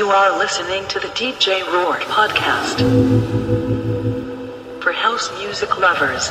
You are listening to the DJ Roar podcast for house music lovers.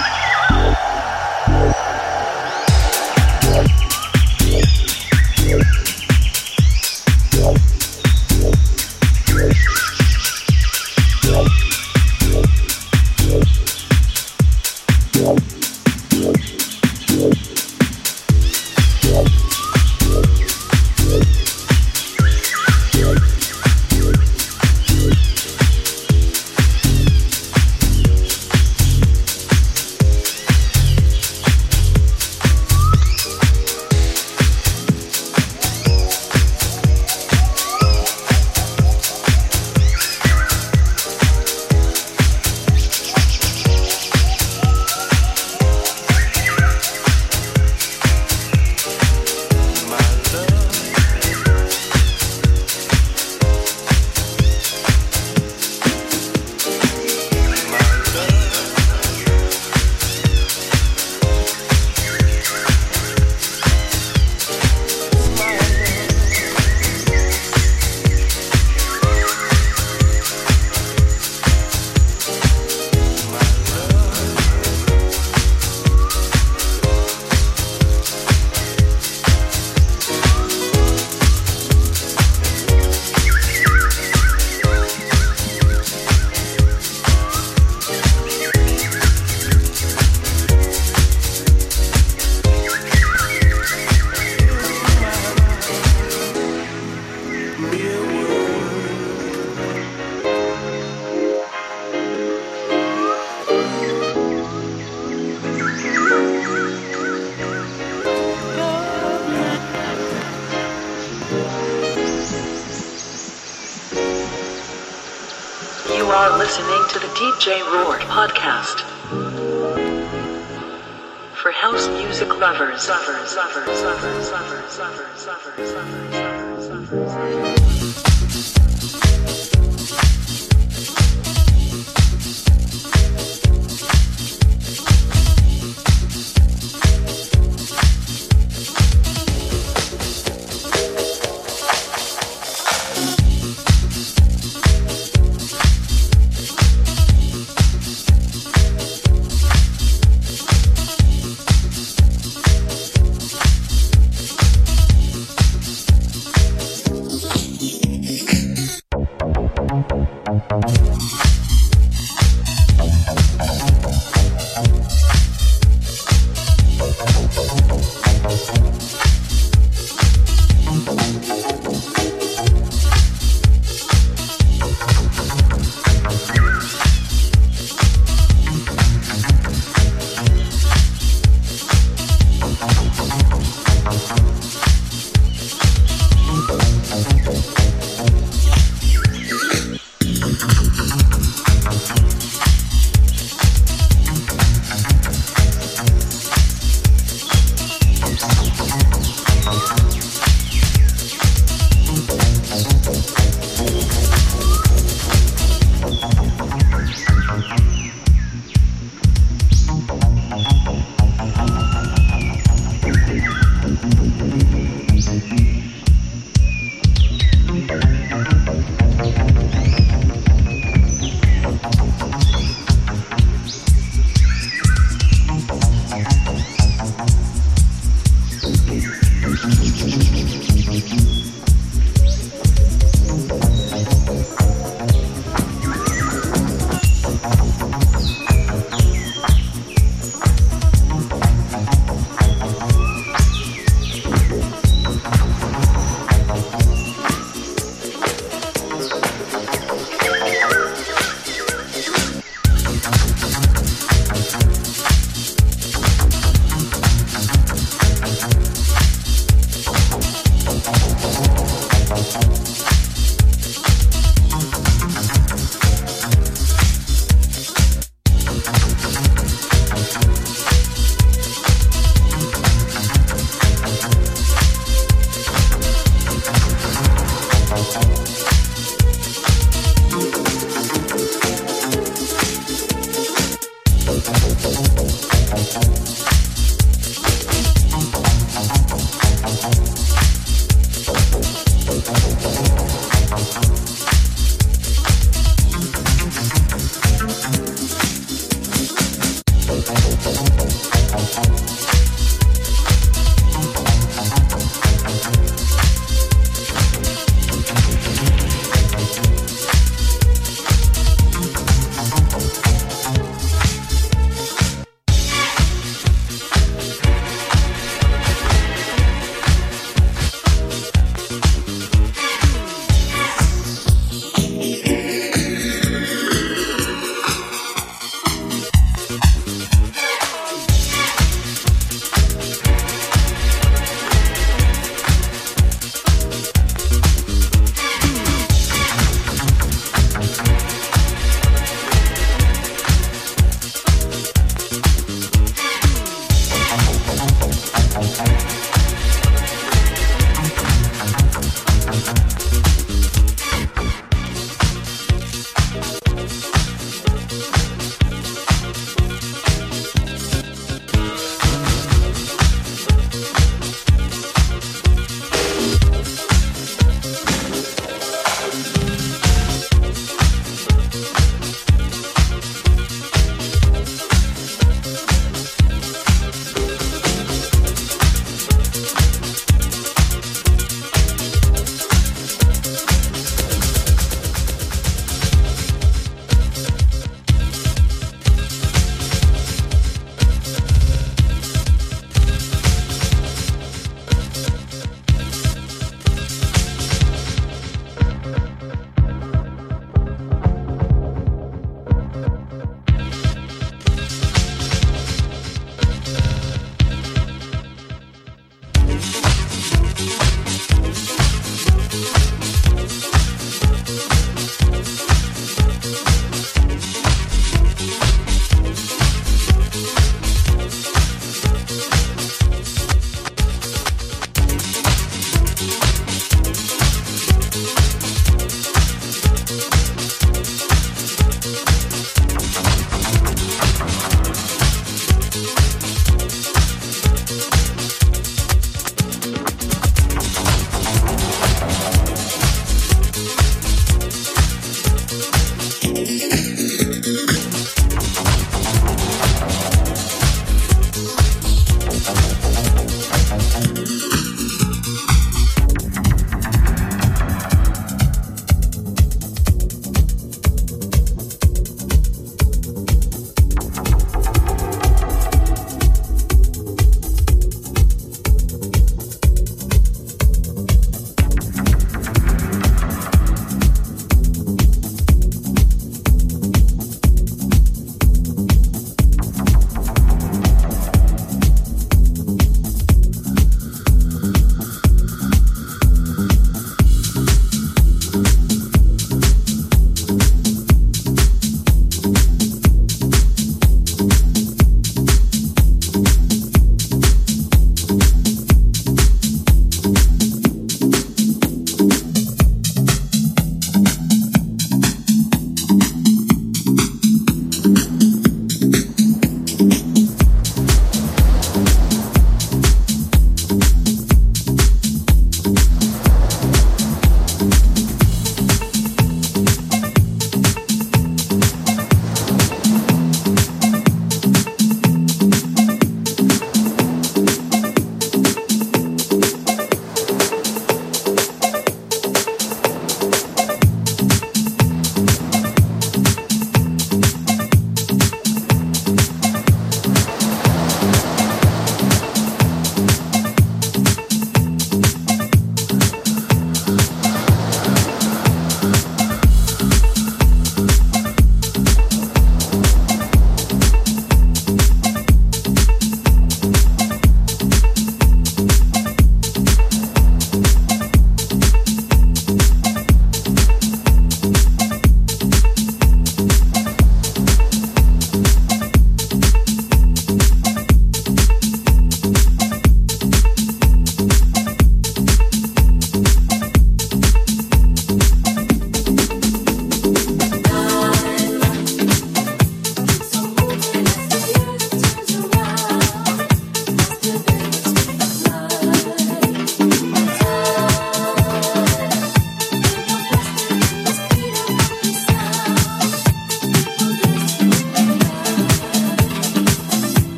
Lovers, lovers, lovers, lovers, lovers, lovers, lovers, lovers, lovers,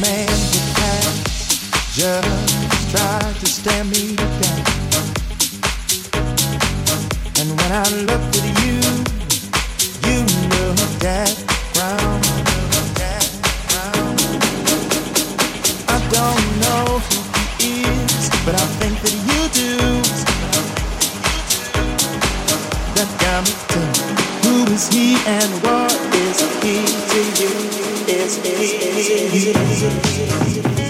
man who hands just tried to stand me down. And when I looked at you, you looked at ground. I don't know who he is, but I think that you do. That got me too is he and what is he to you? Is, is, is, is, is, is, is, is, is, is.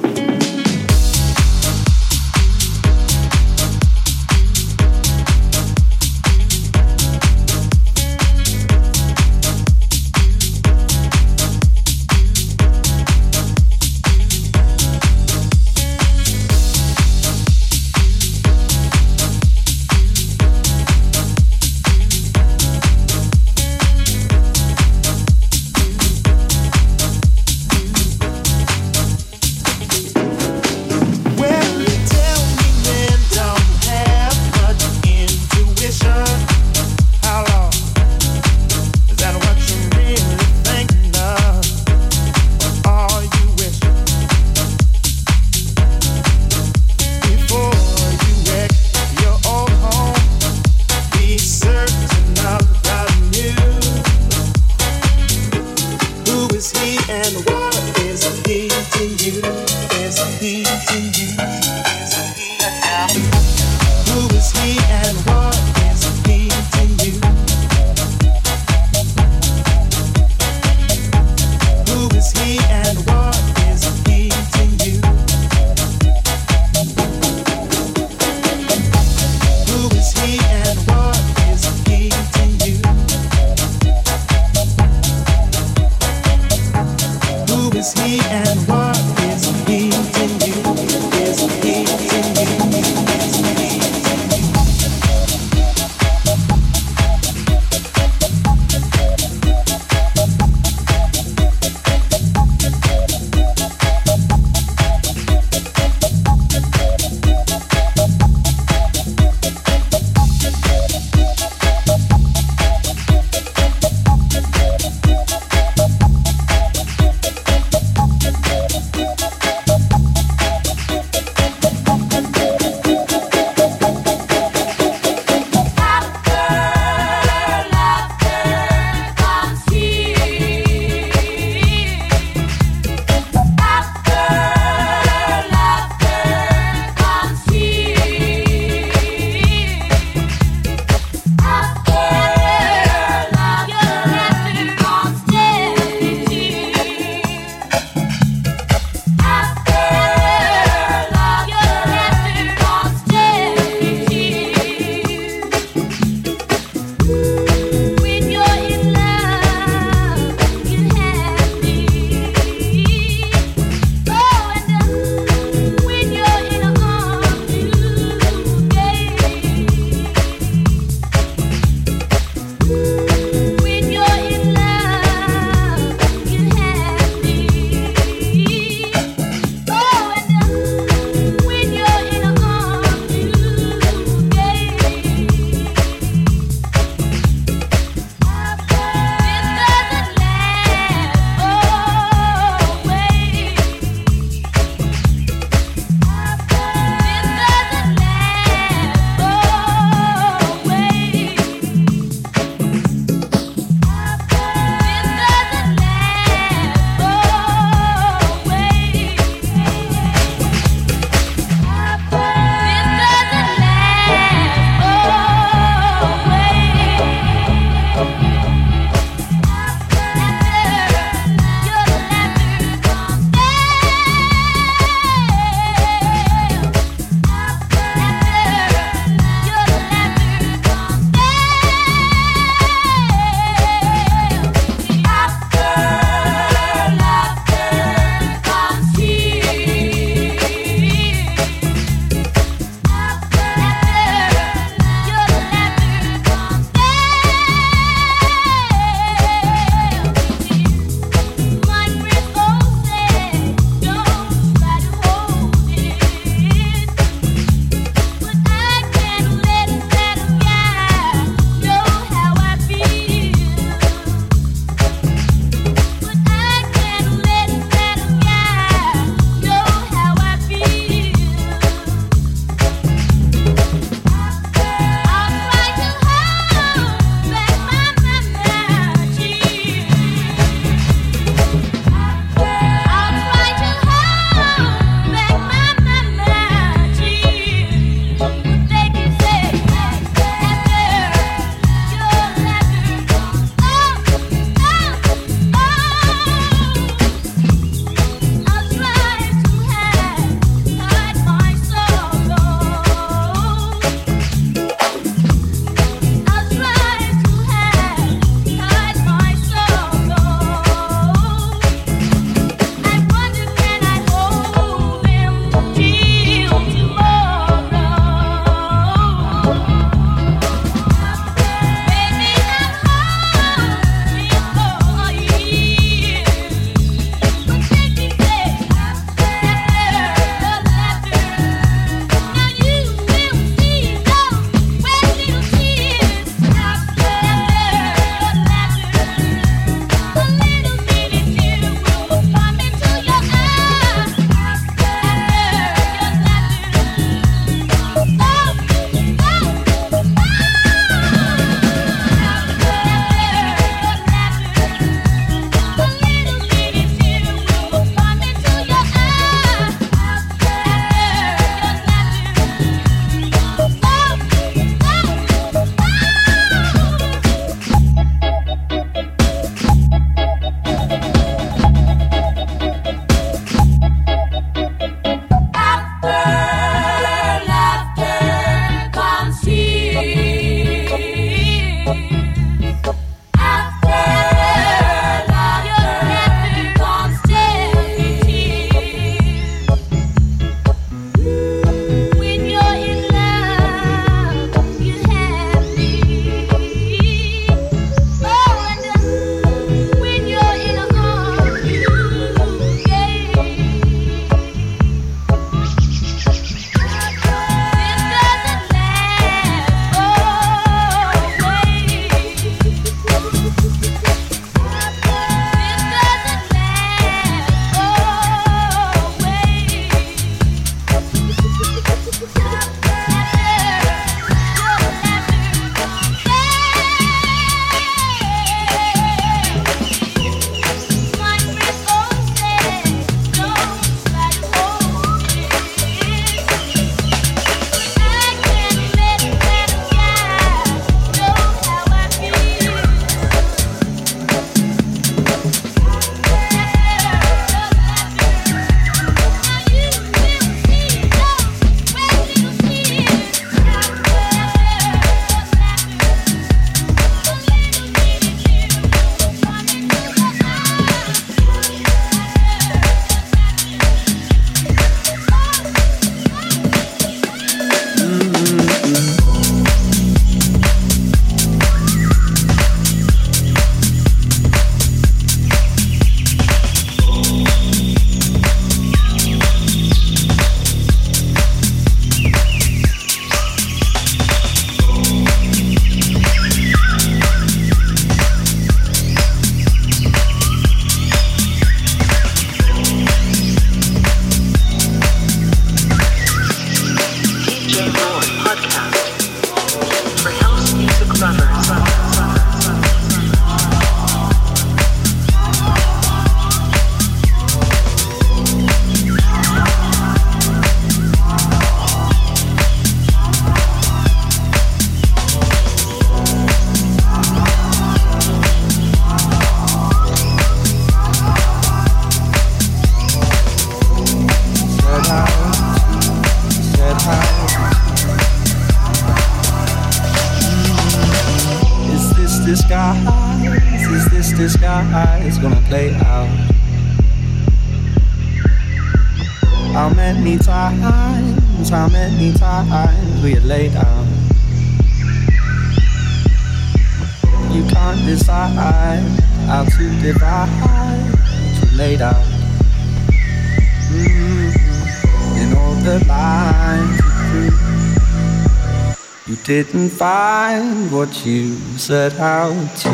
what you set out to,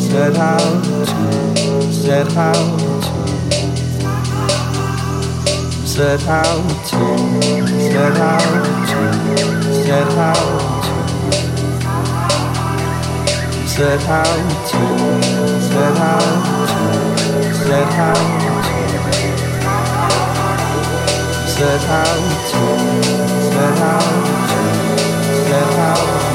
set out to, set out to, set out to, set out to, set out to, set out to, set out to, set out to. Set out to, set out to, set out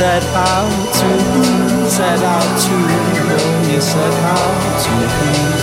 said out to, said out to, you said out to.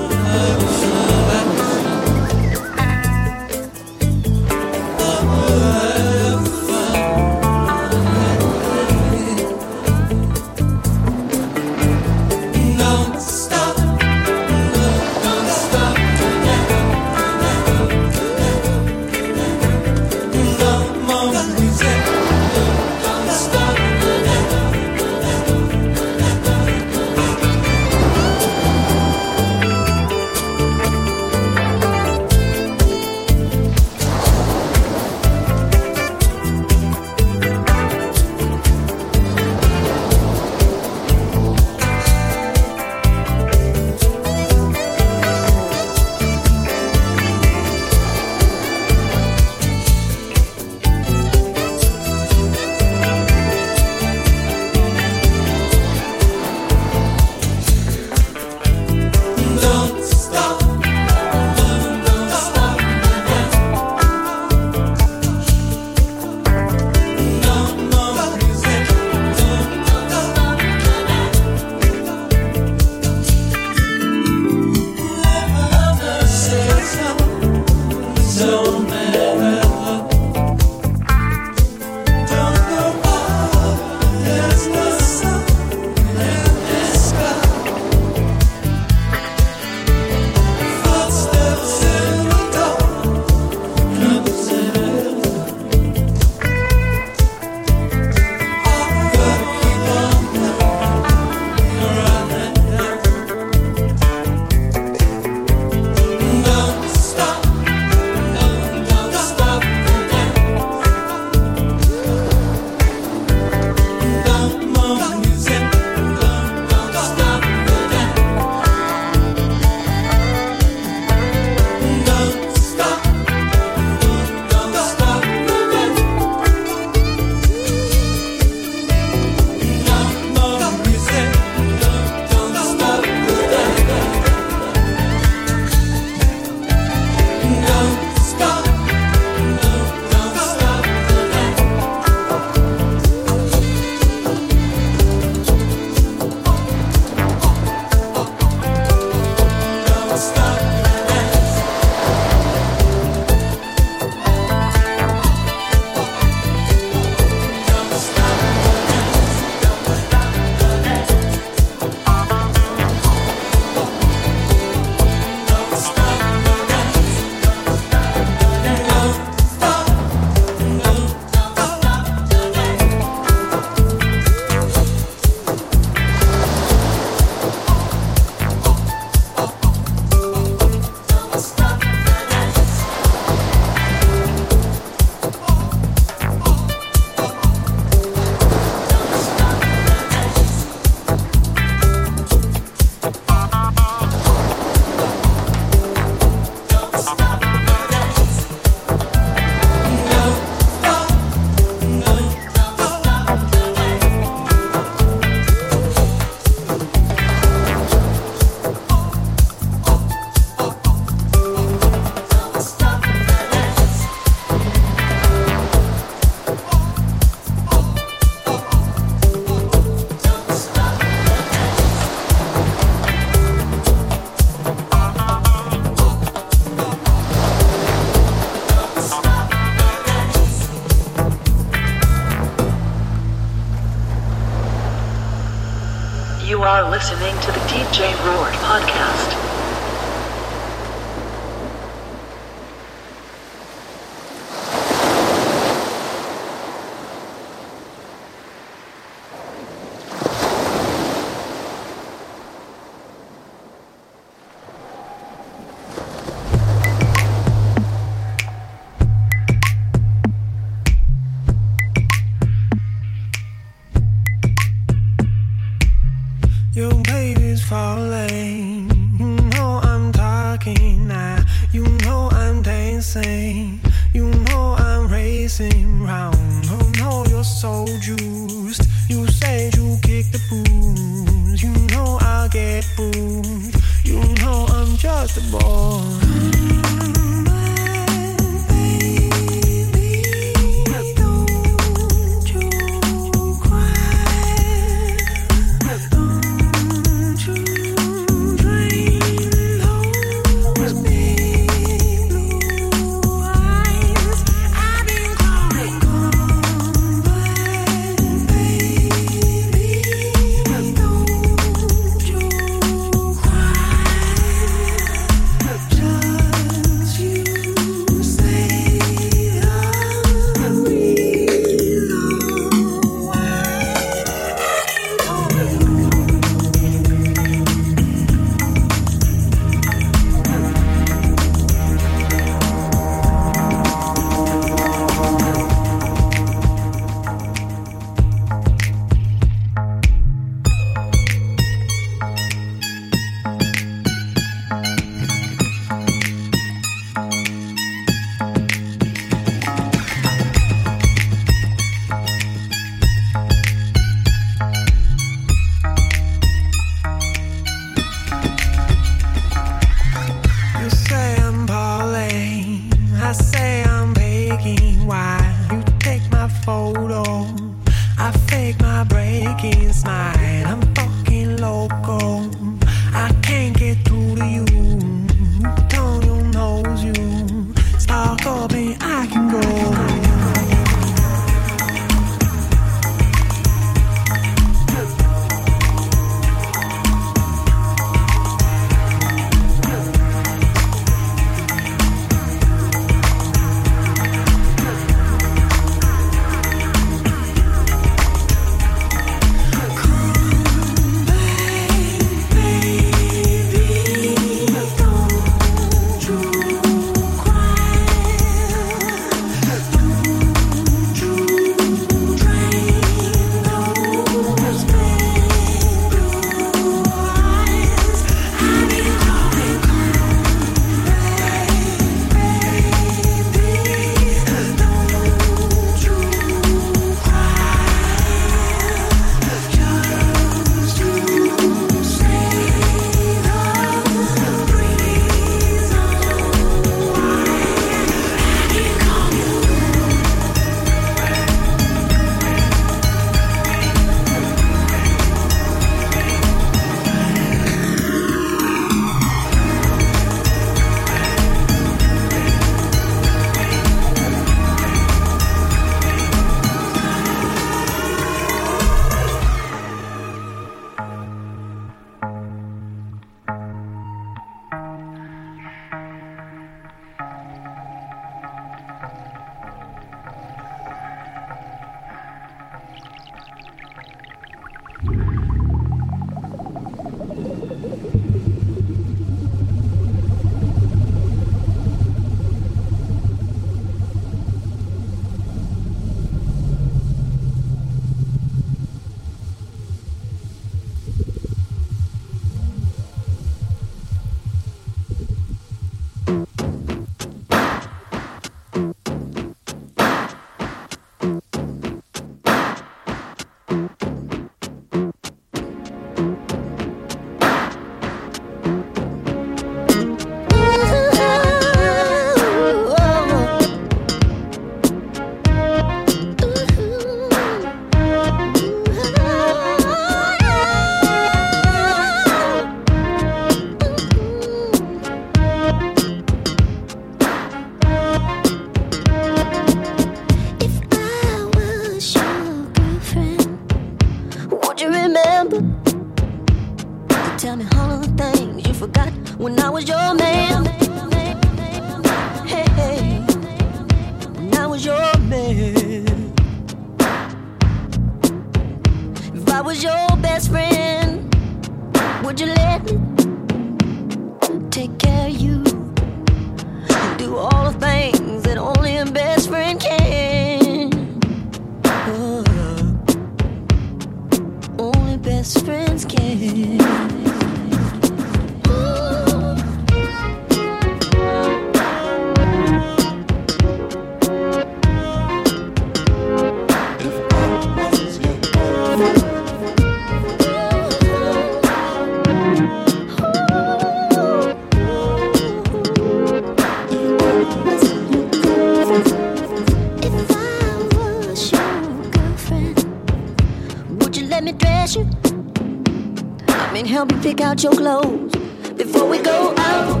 pick out your clothes before we go out.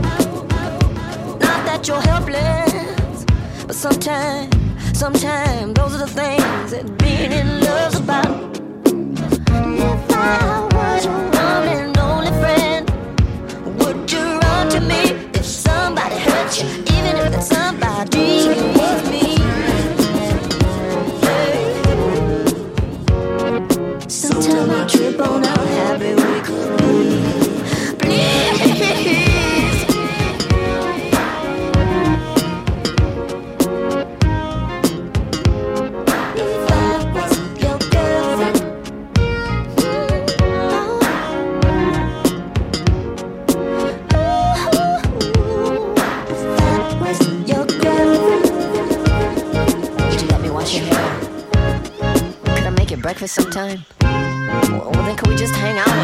Not that you're helpless, but sometimes, sometimes those are the things that being in love's about. If I time. Well, then can we just hang out?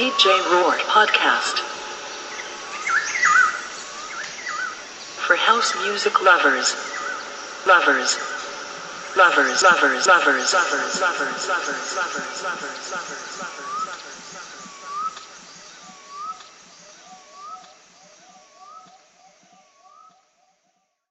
DJ Roar podcast. For house music lovers. Lovers. Lovers, lovers, lovers, lovers, lovers, lovers, lovers, lovers, lovers, lovers.